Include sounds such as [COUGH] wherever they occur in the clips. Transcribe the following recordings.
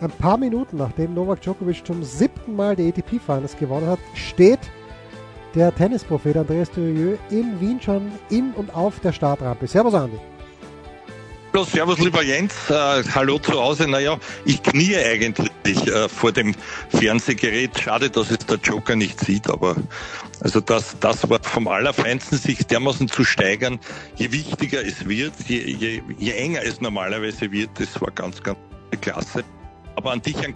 Ein paar Minuten nachdem Novak Djokovic zum siebten Mal die ATP Finals gewonnen hat, steht der Tennisprophet Andreas Durieux in Wien schon in und auf der Startrampe. Servus Andi. Hallo, servus lieber Jens, äh, hallo zu Hause. Naja, ich knie eigentlich äh, vor dem Fernsehgerät. Schade, dass es der Joker nicht sieht, aber also das, das war vom Allerfeinsten, sich dermaßen zu steigern, je wichtiger es wird, je, je, je enger es normalerweise wird, das war ganz, ganz klasse. Aber an dich ein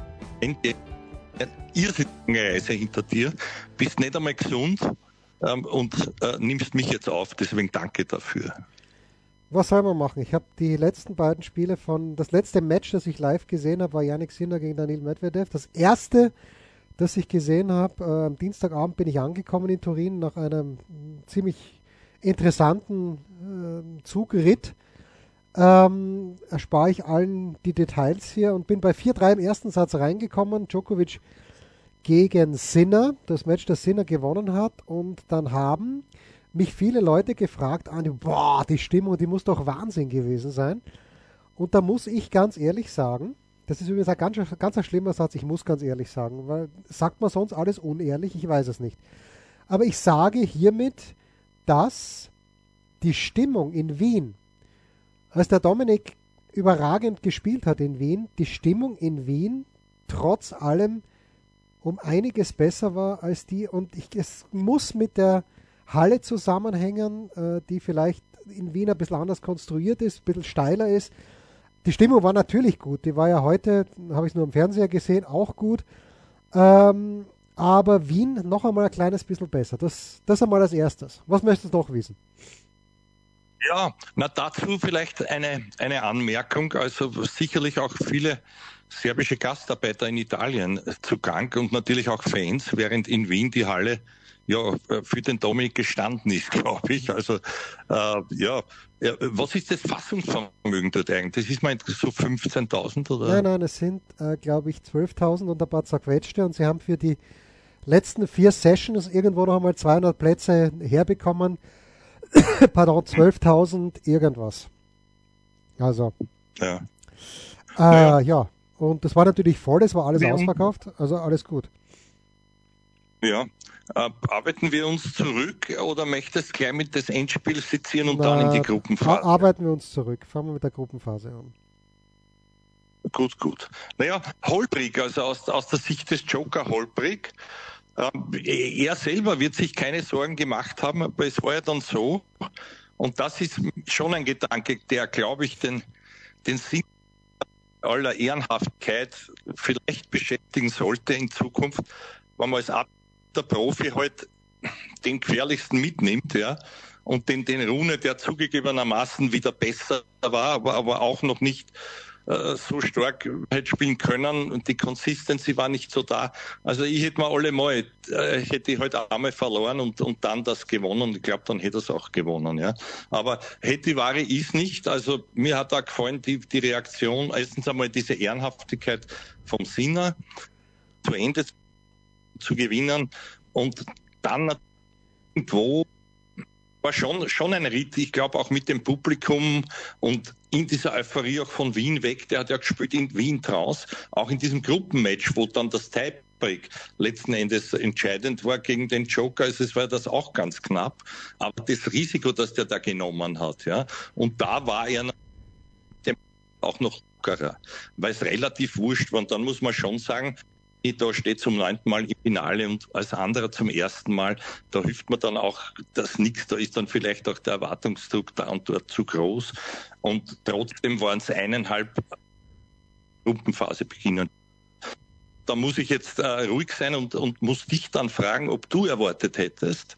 irrsinnige Reise hinter dir, bist nicht einmal gesund ähm, und äh, nimmst mich jetzt auf. Deswegen danke dafür. Was soll man machen? Ich habe die letzten beiden Spiele von, das letzte Match, das ich live gesehen habe, war Yannick Sinner gegen Daniel Medvedev. Das erste, das ich gesehen habe, äh, am Dienstagabend bin ich angekommen in Turin nach einem ziemlich interessanten äh, Zugritt. Ähm, erspare ich allen die Details hier und bin bei 4-3 im ersten Satz reingekommen. Djokovic gegen Sinner, das Match, das Sinner gewonnen hat. Und dann haben mich viele Leute gefragt, Andi, boah, die Stimmung, die muss doch Wahnsinn gewesen sein. Und da muss ich ganz ehrlich sagen, das ist übrigens ein ganz, ganz ein schlimmer Satz, ich muss ganz ehrlich sagen, weil sagt man sonst alles unehrlich, ich weiß es nicht. Aber ich sage hiermit, dass die Stimmung in Wien, als der Dominik überragend gespielt hat in Wien, die Stimmung in Wien trotz allem um einiges besser war als die und ich, es muss mit der Halle zusammenhängen, äh, die vielleicht in Wien ein bisschen anders konstruiert ist, ein bisschen steiler ist. Die Stimmung war natürlich gut. Die war ja heute, habe ich nur im Fernseher gesehen, auch gut. Ähm, aber Wien noch einmal ein kleines bisschen besser. Das, das einmal als erstes. Was möchtest du noch wissen? Ja, na dazu vielleicht eine, eine Anmerkung. Also sicherlich auch viele serbische Gastarbeiter in Italien zugang und natürlich auch Fans, während in Wien die Halle ja, für den Dominik gestanden ist, [LAUGHS] glaube ich. Also äh, ja, was ist das Fassungsvermögen dort eigentlich? Das ist mal so 15.000 oder? Nein, nein, es sind, äh, glaube ich, 12.000 und ein paar zerquetschte und sie haben für die letzten vier Sessions irgendwo noch einmal 200 Plätze herbekommen. [COUGHS] Pardon, 12.000 irgendwas. Also. Ja. Äh, ja. ja. Und das war natürlich voll, es war alles ja. ausverkauft, also alles gut. Ja, äh, arbeiten wir uns zurück oder möchtest du gleich mit das Endspiel sezieren und Na, dann in die Gruppenphase? Arbeiten wir uns zurück. Fangen wir mit der Gruppenphase an. Gut, gut. Naja, holprig, also aus, aus der Sicht des Joker holprig. Ähm, er selber wird sich keine Sorgen gemacht haben, aber es war ja dann so, und das ist schon ein Gedanke, der, glaube ich, den, den Sinn aller Ehrenhaftigkeit vielleicht beschäftigen sollte in Zukunft, wenn man als der Profi halt den gefährlichsten mitnimmt, ja, und den, den Rune, der zugegebenermaßen wieder besser war, aber, aber auch noch nicht äh, so stark hätte spielen können und die Consistency war nicht so da. Also ich hätte mal alle mal, äh, hätte ich halt einmal verloren und, und dann das gewonnen. Ich glaube, dann hätte es auch gewonnen, ja. Aber hätte Ware ist nicht. Also mir hat da gefallen die, die Reaktion, erstens einmal diese Ehrenhaftigkeit vom Sinner zu Ende zu gewinnen und dann irgendwo war schon, schon ein Ritt, ich glaube auch mit dem Publikum und in dieser Euphorie auch von Wien weg, der hat ja gespielt in Wien draus, auch in diesem Gruppenmatch, wo dann das Tiebreak letzten Endes entscheidend war gegen den Joker, also es war das auch ganz knapp, aber das Risiko, das der da genommen hat, ja, und da war er auch noch lockerer, weil es relativ wurscht war. Und dann muss man schon sagen, da steht zum neunten Mal im Finale und als anderer zum ersten Mal, da hilft man dann auch das nichts, da ist dann vielleicht auch der Erwartungsdruck da und dort zu groß. Und trotzdem waren es eineinhalb Gruppenphase beginnen. Da muss ich jetzt äh, ruhig sein und, und muss dich dann fragen, ob du erwartet hättest,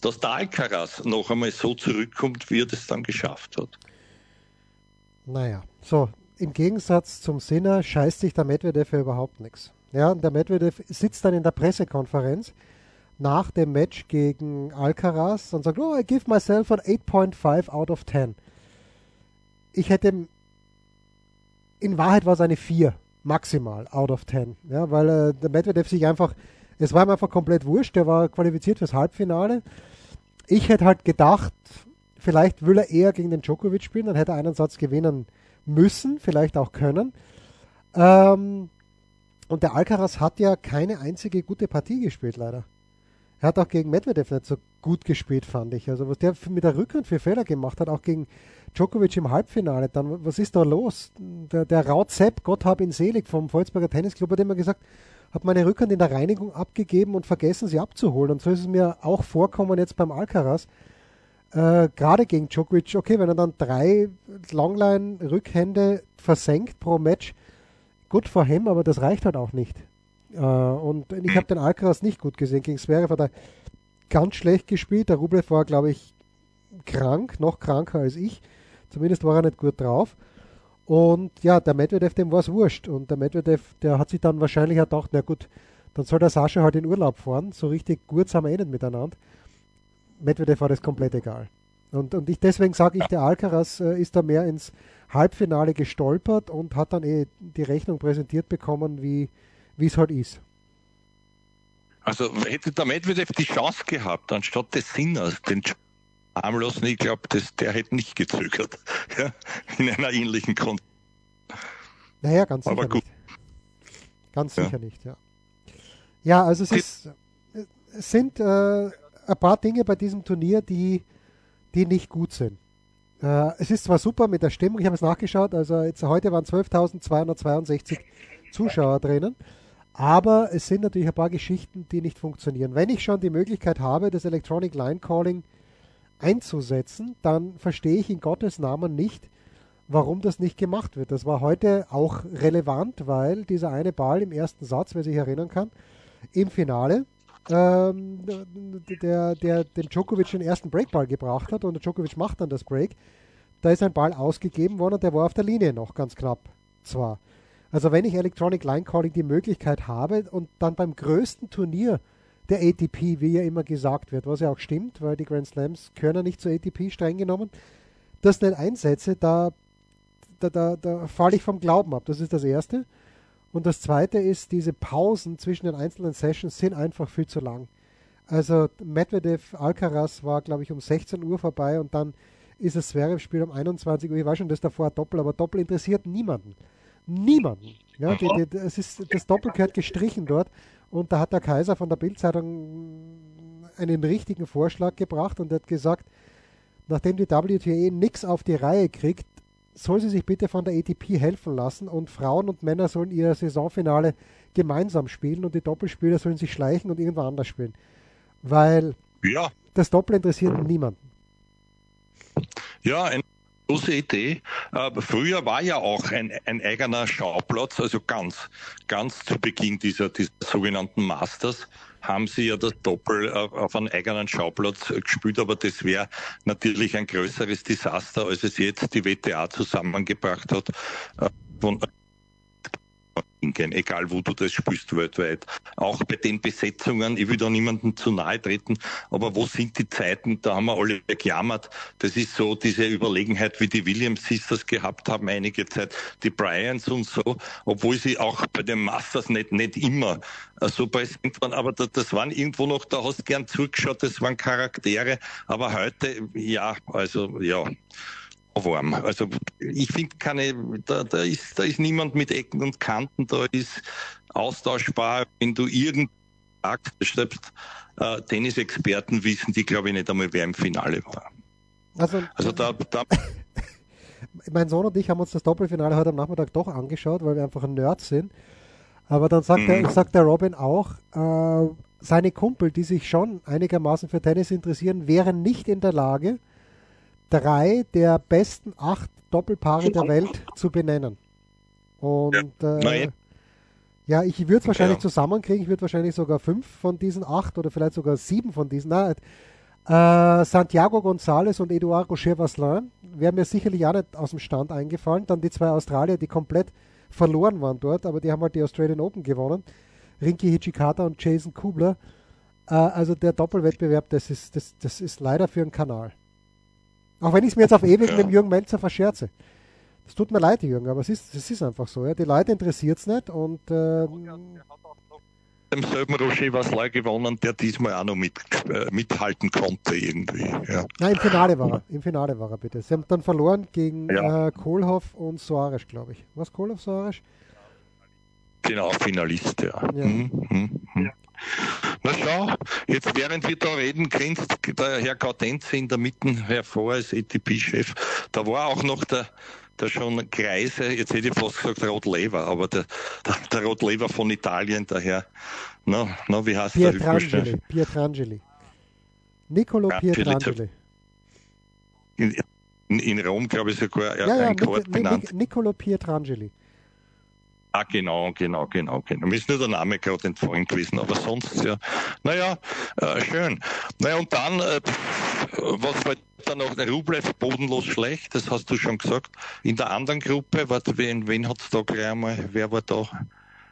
dass der Alcaraz noch einmal so zurückkommt, wie er das dann geschafft hat. Naja, so, im Gegensatz zum Sinner scheißt sich der Medvedev ja überhaupt nichts. Ja, und der Medvedev sitzt dann in der Pressekonferenz nach dem Match gegen Alcaraz und sagt, oh, I give myself an 8.5 out of 10. Ich hätte, in Wahrheit war es eine 4 maximal out of 10, ja, weil äh, der Medvedev sich einfach, es war ihm einfach komplett wurscht, der war qualifiziert fürs Halbfinale. Ich hätte halt gedacht, vielleicht will er eher gegen den Djokovic spielen, dann hätte er einen Satz gewinnen müssen, vielleicht auch können. Ähm, und der Alcaraz hat ja keine einzige gute Partie gespielt, leider. Er hat auch gegen Medvedev nicht so gut gespielt, fand ich. Also was der mit der Rückhand für Fehler gemacht hat, auch gegen Djokovic im Halbfinale, dann was ist da los? Der, der Raut Sepp, Gott hab ihn selig, vom Volksberger Tennisclub hat immer gesagt, hat meine Rückhand in der Reinigung abgegeben und vergessen sie abzuholen. Und so ist es mir auch vorkommen jetzt beim Alcaraz. Äh, Gerade gegen Djokovic, okay, wenn er dann drei Longline-Rückhände versenkt pro Match, gut vor him, aber das reicht halt auch nicht. Äh, und ich habe den Alcaraz nicht gut gesehen. Gegen Zverev hat er ganz schlecht gespielt. Der Rublev war, glaube ich, krank, noch kranker als ich. Zumindest war er nicht gut drauf. Und ja, der Medvedev, dem war es wurscht. Und der Medvedev, der hat sich dann wahrscheinlich gedacht, na gut, dann soll der Sascha halt in Urlaub fahren. So richtig gut sind wir eh nicht miteinander. Medvedev war das komplett egal. Und, und ich, deswegen sage ich, der Alcaraz äh, ist da mehr ins Halbfinale gestolpert und hat dann eh die Rechnung präsentiert bekommen, wie es halt ist. Also hätte der Medvedev die Chance gehabt, anstatt des Sinners, den harmlosen, ich glaube, der hätte nicht gezögert [LAUGHS] ja, in einer ähnlichen Grund. Naja, ganz sicher Aber gut. nicht. Ganz sicher ja. nicht, ja. Ja, also es, ist, es sind äh, ein paar Dinge bei diesem Turnier, die, die nicht gut sind. Äh, es ist zwar super mit der Stimmung, ich habe es nachgeschaut, also jetzt heute waren 12.262 Zuschauer drinnen, aber es sind natürlich ein paar Geschichten, die nicht funktionieren. Wenn ich schon die Möglichkeit habe, das Electronic Line Calling einzusetzen, dann verstehe ich in Gottes Namen nicht, warum das nicht gemacht wird. Das war heute auch relevant, weil dieser eine Ball im ersten Satz, wer sich erinnern kann, im Finale ähm, der, der den Djokovic den ersten Breakball gebracht hat und der Djokovic macht dann das Break. Da ist ein Ball ausgegeben worden und der war auf der Linie noch ganz knapp zwar. Also wenn ich Electronic Line Calling die Möglichkeit habe und dann beim größten Turnier der ATP, wie ja immer gesagt wird, was ja auch stimmt, weil die Grand Slams ja nicht zur ATP streng genommen, das nicht einsetze, da, da, da, da falle ich vom Glauben ab. Das ist das Erste. Und das Zweite ist, diese Pausen zwischen den einzelnen Sessions sind einfach viel zu lang. Also Medvedev Alcaraz war, glaube ich, um 16 Uhr vorbei und dann ist das Zverev-Spiel um 21 Uhr. Ich weiß schon, das davor Doppel, aber Doppel interessiert niemanden. Niemanden. Ja, die, die, das, ist, das Doppel gehört gestrichen dort. Und da hat der Kaiser von der Bildzeitung einen richtigen Vorschlag gebracht und hat gesagt, nachdem die WTA nichts auf die Reihe kriegt, soll sie sich bitte von der ATP helfen lassen und Frauen und Männer sollen ihr Saisonfinale gemeinsam spielen und die Doppelspieler sollen sich schleichen und irgendwo anders spielen. Weil ja. das Doppel interessiert niemanden. Ja, ein große Idee. Früher war ja auch ein, ein eigener Schauplatz, also ganz, ganz zu Beginn dieser, dieser sogenannten Masters haben sie ja das Doppel auf einen eigenen Schauplatz gespielt, aber das wäre natürlich ein größeres Desaster, als es jetzt die WTA zusammengebracht hat. Äh, von hingehen, egal wo du das spielst weltweit. Auch bei den Besetzungen, ich will da niemandem zu nahe treten, aber wo sind die Zeiten, da haben wir alle gejammert. Das ist so diese Überlegenheit, wie die Williams Sisters gehabt haben einige Zeit, die Bryans und so, obwohl sie auch bei den Masters nicht, nicht immer äh, so präsent waren, aber das waren irgendwo noch, da hast gern zugeschaut, das waren Charaktere, aber heute, ja, also, ja warm. Also ich finde keine, da, da, ist, da ist niemand mit Ecken und Kanten, da ist austauschbar, wenn du irgend schreibst, äh, Tennisexperten wissen die, glaube ich, nicht einmal, wer im Finale war. Also, also da, da [LAUGHS] mein Sohn und ich haben uns das Doppelfinale heute am Nachmittag doch angeschaut, weil wir einfach ein Nerd sind. Aber dann sagt, mhm. der, sagt der Robin auch, äh, seine Kumpel, die sich schon einigermaßen für Tennis interessieren, wären nicht in der Lage, drei der besten acht Doppelpaare der Welt zu benennen. Und ja, äh, ja ich würde es wahrscheinlich ja. zusammenkriegen. Ich würde wahrscheinlich sogar fünf von diesen acht oder vielleicht sogar sieben von diesen. Na, äh, Santiago González und Eduard Rocher Vasselin wären mir sicherlich auch nicht aus dem Stand eingefallen. Dann die zwei Australier, die komplett verloren waren dort, aber die haben halt die Australian Open gewonnen. Rinki Hichikata und Jason Kubler. Äh, also der Doppelwettbewerb, das ist, das, das ist leider für einen Kanal. Auch wenn ich es mir jetzt auf ewig ja. mit dem Jürgen Melzer verscherze. Es tut mir leid, Jürgen, aber es ist, es ist einfach so. Ja. Die Leute interessiert es nicht und äh, dem selben Roger Vasselay gewonnen, der diesmal auch noch mit, äh, mithalten konnte irgendwie. Ja. Nein, im Finale war er. Im Finale war er bitte. Sie haben dann verloren gegen ja. äh, Kohlhoff und Soares, glaube ich. Was Kohlhoff, Soares? Genau, Finalist, ja. ja. Mhm, mhm, mhm. Na schau, jetzt während wir da reden, grinst der Herr Gaudenze in der Mitte hervor als ETP-Chef. Da war auch noch der der schon Kreise, jetzt hätte ich fast gesagt Rotlever, aber der, der, der Rotlever von Italien, daher, no, no, wie heißt Pietrangeli, der Pietrangeli. Nicolo ja, Pietrangeli. In, in, Rom, glaube ich, sogar ja, ja, ein. Nicolo Pietrangeli. Ah, genau, genau, genau, genau. Mir ist nur der Name gerade entfallen gewesen, aber sonst, ja. Naja, äh, schön. Naja, und dann, äh, was war dann noch, der Rublev bodenlos schlecht, das hast du schon gesagt. In der anderen Gruppe, warte, wen, wen hat es da gleich einmal, wer war da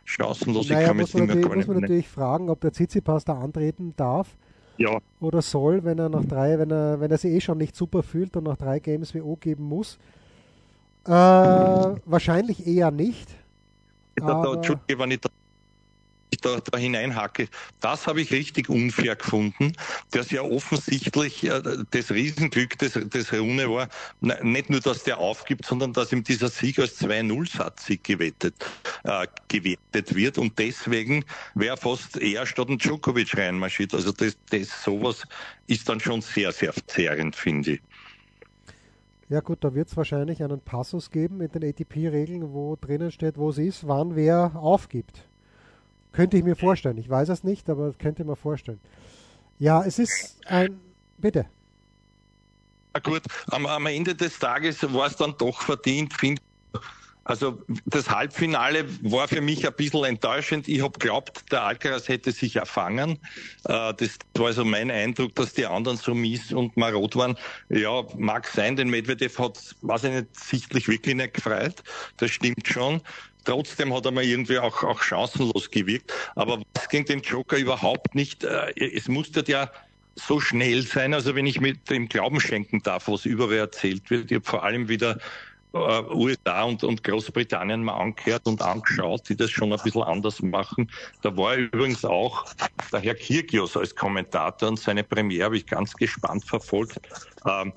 chancenlos? Naja, ich kann muss man, natürlich, muss man natürlich fragen, ob der Tsitsipas da antreten darf. Ja. Oder soll, wenn er nach drei, wenn er, wenn er sich eh schon nicht super fühlt und nach drei Games WO geben muss. Äh, wahrscheinlich eher nicht da, Entschuldige, wenn ich da, da, da hineinhacke. Das habe ich richtig unfair gefunden, dass ja offensichtlich äh, das Riesenglück des, des Rune war, nicht nur, dass der aufgibt, sondern dass ihm dieser Sieg als 2-0-Satz gewettet, äh, gewertet wird und deswegen wäre fast eher statt ein Djokovic reinmarschiert. Also das, das sowas ist dann schon sehr, sehr verzerrend, finde ich. Ja gut, da wird es wahrscheinlich einen Passus geben mit den ATP-Regeln, wo drinnen steht, wo es ist, wann wer aufgibt. Könnte ich mir vorstellen. Ich weiß es nicht, aber könnte ich mir vorstellen. Ja, es ist ein... Bitte. Na gut, am, am Ende des Tages war es dann doch verdient, finde also das Halbfinale war für mich ein bisschen enttäuschend. Ich habe geglaubt, der Alcaraz hätte sich erfangen. Äh, das war also mein Eindruck, dass die anderen so mies und marot waren. Ja, mag sein, den Medvedev hat, weiß ich nicht, sichtlich wirklich nicht gefreut. Das stimmt schon. Trotzdem hat er mal irgendwie auch, auch chancenlos gewirkt. Aber was gegen den Joker überhaupt nicht? Äh, es musste ja so schnell sein. Also wenn ich mit dem Glauben schenken darf, was überall erzählt wird, ich habe vor allem wieder äh, USA und, und Großbritannien mal angehört und angeschaut, die das schon ein bisschen anders machen. Da war übrigens auch der Herr Kirgios als Kommentator und seine Premiere habe ich ganz gespannt verfolgt. Ähm,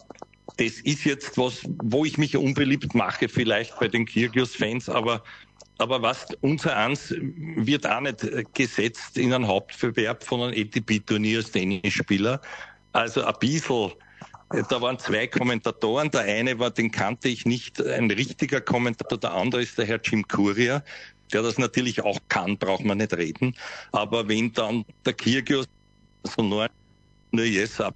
das ist jetzt was, wo ich mich unbeliebt mache, vielleicht bei den Kirgios-Fans, aber aber was unser Ans wird auch nicht gesetzt in einen Hauptverwerb von einem ATP-Turnier als Tennisspieler. Also ein bisschen da waren zwei Kommentatoren. Der eine war, den kannte ich nicht, ein richtiger Kommentator. Der andere ist der Herr Jim Courier, der das natürlich auch kann, braucht man nicht reden. Aber wenn dann der Kirgios so nur, nur yes ab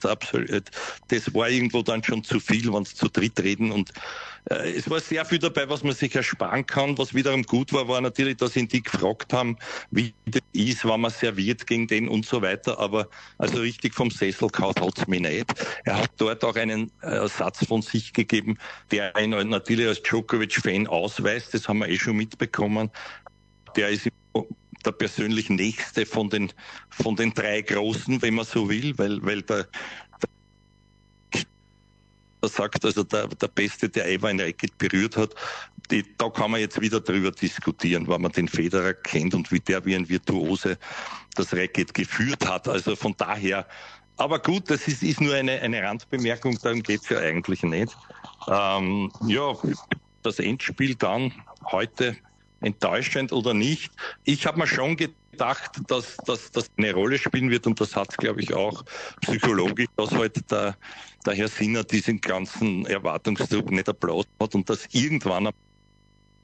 Das war irgendwo dann schon zu viel, wenn sie zu dritt reden. Und äh, es war sehr viel dabei, was man sich ersparen kann. Was wiederum gut war, war natürlich, dass ihn die gefragt haben, wie das ist, wann man serviert gegen den und so weiter. Aber also richtig vom Sessel kaut hat's mich nicht. Er hat dort auch einen äh, Satz von sich gegeben, der ihn natürlich als Djokovic-Fan ausweist. Das haben wir eh schon mitbekommen. Der ist der persönlich nächste von den, von den drei Großen, wenn man so will, weil, weil der, der sagt, also der, der Beste, der ever ein Racket berührt hat, die, da kann man jetzt wieder drüber diskutieren, weil man den Federer kennt und wie der wie ein Virtuose das Racket geführt hat. Also von daher, aber gut, das ist, ist nur eine, eine Randbemerkung, darum geht's ja eigentlich nicht. Ähm, ja, das Endspiel dann heute enttäuschend oder nicht. Ich habe mir schon gedacht, dass, dass das eine Rolle spielen wird und das hat, glaube ich, auch psychologisch, dass halt der, der Herr Sinner diesen ganzen Erwartungsdruck nicht Applaus hat und dass irgendwann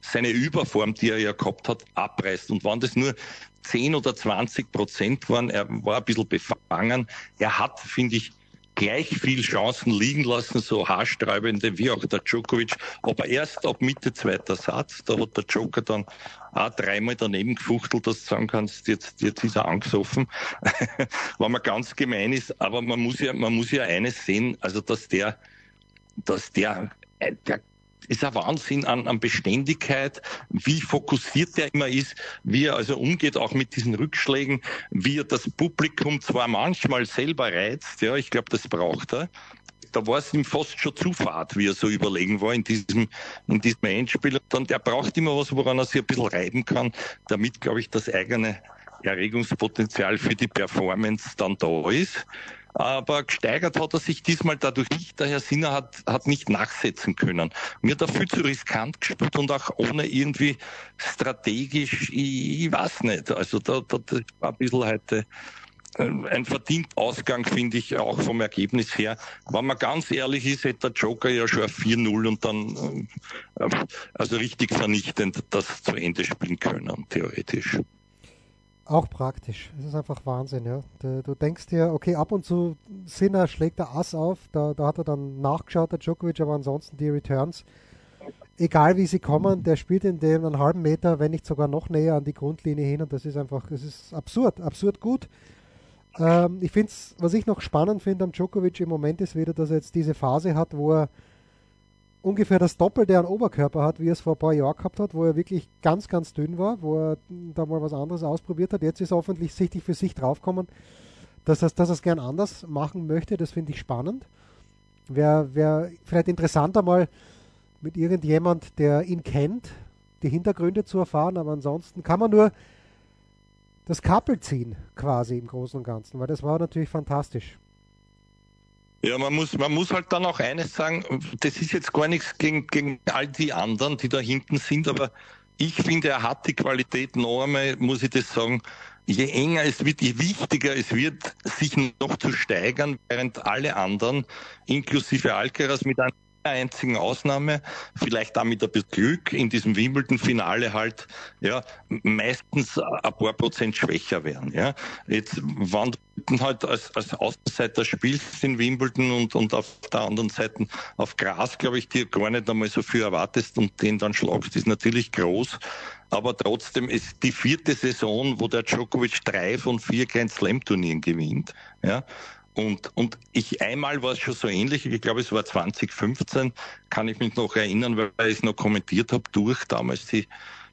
seine Überform, die er ja gehabt hat, abreißt. Und wenn das nur 10 oder 20 Prozent waren, er war ein bisschen befangen. Er hat, finde ich, gleich viel Chancen liegen lassen, so haarsträubende wie auch der Djokovic. Aber erst ab Mitte zweiter Satz, da hat der Joker dann auch dreimal daneben gefuchtelt, dass du sagen kannst, jetzt, jetzt ist er angesoffen, [LAUGHS] wenn man ganz gemein ist. Aber man muss ja, man muss ja eines sehen, also dass der, dass der, äh, der ist ein Wahnsinn an, an Beständigkeit, wie fokussiert er immer ist, wie er also umgeht, auch mit diesen Rückschlägen, wie er das Publikum zwar manchmal selber reizt, ja, ich glaube, das braucht er. Da war es ihm fast schon zu fad, wie er so überlegen war in diesem, in diesem Endspiel. Und der braucht immer was, woran er sich ein bisschen reiben kann, damit, glaube ich, das eigene Erregungspotenzial für die Performance dann da ist. Aber gesteigert hat er sich diesmal dadurch nicht. Der Herr Sinner hat, hat nicht nachsetzen können. Mir da viel zu riskant gespielt und auch ohne irgendwie strategisch, ich, ich weiß nicht. Also da, da das war ein bisschen heute äh, ein verdient Ausgang, finde ich, auch vom Ergebnis her. Wenn man ganz ehrlich ist, hätte der Joker ja schon 4-0 und dann äh, also richtig vernichtend das zu Ende spielen können, theoretisch. Auch praktisch. Es ist einfach Wahnsinn, ja. Du, du, denkst dir, okay, ab und zu Sinner schlägt der Ass auf, da, da hat er dann nachgeschaut, der Djokovic, aber ansonsten die Returns, egal wie sie kommen, der spielt in dem einen halben Meter, wenn nicht sogar noch näher an die Grundlinie hin und das ist einfach, das ist absurd, absurd gut. Ähm, ich finde es, was ich noch spannend finde am Djokovic im Moment ist wieder, dass er jetzt diese Phase hat, wo er ungefähr das Doppelte an Oberkörper hat, wie er es vor ein paar Jahren gehabt hat, wo er wirklich ganz, ganz dünn war, wo er da mal was anderes ausprobiert hat. Jetzt ist er offensichtlich für sich draufgekommen, dass er, dass es gern anders machen möchte. Das finde ich spannend. Wäre wär vielleicht interessanter mal mit irgendjemand, der ihn kennt, die Hintergründe zu erfahren, aber ansonsten kann man nur das Kappel ziehen, quasi im Großen und Ganzen, weil das war natürlich fantastisch. Ja, man muss, man muss halt dann auch eines sagen, das ist jetzt gar nichts gegen, gegen all die anderen, die da hinten sind, aber ich finde, er hat die Qualität noch einmal, muss ich das sagen, je enger es wird, je wichtiger es wird, sich noch zu steigern, während alle anderen, inklusive Alcaraz, mit einem einzigen Ausnahme, vielleicht damit ein bisschen Glück, in diesem Wimbledon-Finale halt, ja, meistens ein paar Prozent schwächer werden, ja. Jetzt, wann du halt als, als Außenseiter spielst in Wimbledon und, und auf der anderen Seite auf Gras, glaube ich, dir gar nicht einmal so viel erwartest und den dann schlagst, ist natürlich groß. Aber trotzdem ist die vierte Saison, wo der Djokovic drei von vier Grand Slam Turnieren gewinnt, ja. Und, und ich einmal war es schon so ähnlich, ich glaube es war 2015, kann ich mich noch erinnern, weil ich es noch kommentiert habe, durch damals die,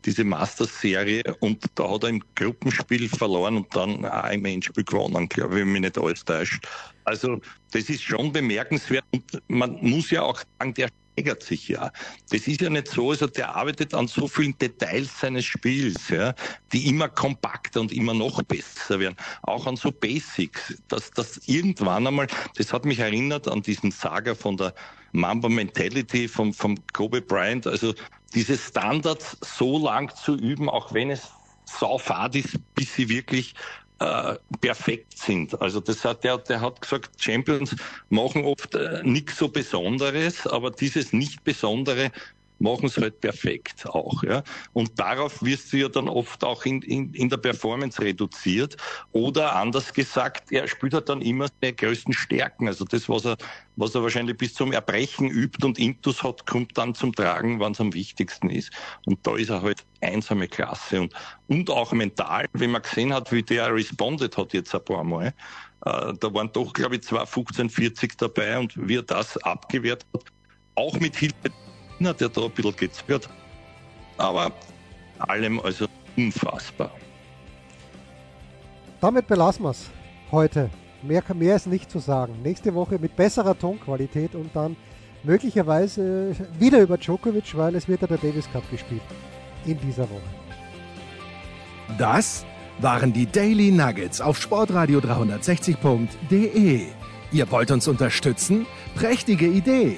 diese Masters-Serie. Und da hat er im Gruppenspiel verloren und dann auch im Endspiel gewonnen, glaube ich, wenn mich nicht alles täuscht. Also das ist schon bemerkenswert. Und man muss ja auch sagen, der steigert sich ja. Das ist ja nicht so, also der arbeitet an so vielen Details seines Spiels, ja, die immer kompakter und immer noch besser werden. Auch an so Basics, dass das irgendwann einmal, das hat mich erinnert an diesen Saga von der Mamba Mentality vom, vom Kobe Bryant, also diese Standards so lang zu üben, auch wenn es saufad ist, bis sie wirklich äh, perfekt sind. Also das hat der, der hat gesagt, Champions machen oft äh, nichts so Besonderes, aber dieses nicht Besondere machen es halt perfekt auch. Ja? Und darauf wirst du ja dann oft auch in, in, in der Performance reduziert. Oder anders gesagt, er spielt halt dann immer seine größten Stärken. Also das, was er, was er wahrscheinlich bis zum Erbrechen übt und Intus hat, kommt dann zum Tragen, wann es am wichtigsten ist. Und da ist er halt einsame Klasse. Und, und auch mental, wenn man gesehen hat, wie der responded hat jetzt ein paar Mal, äh, da waren doch, glaube ich, zwei 15, 40 dabei und wie er das abgewehrt hat, auch mit Hilfe Gegner, der da ein bisschen gezwirrt. Aber allem also unfassbar. Damit belassen wir es heute. Mehr, mehr ist nicht zu sagen. Nächste Woche mit besserer Tonqualität und dann möglicherweise wieder über Djokovic, weil es wird ja der Davis Cup gespielt in dieser Woche. Das waren die Daily Nuggets auf Sportradio 360.de. Ihr wollt uns unterstützen? Prächtige Idee!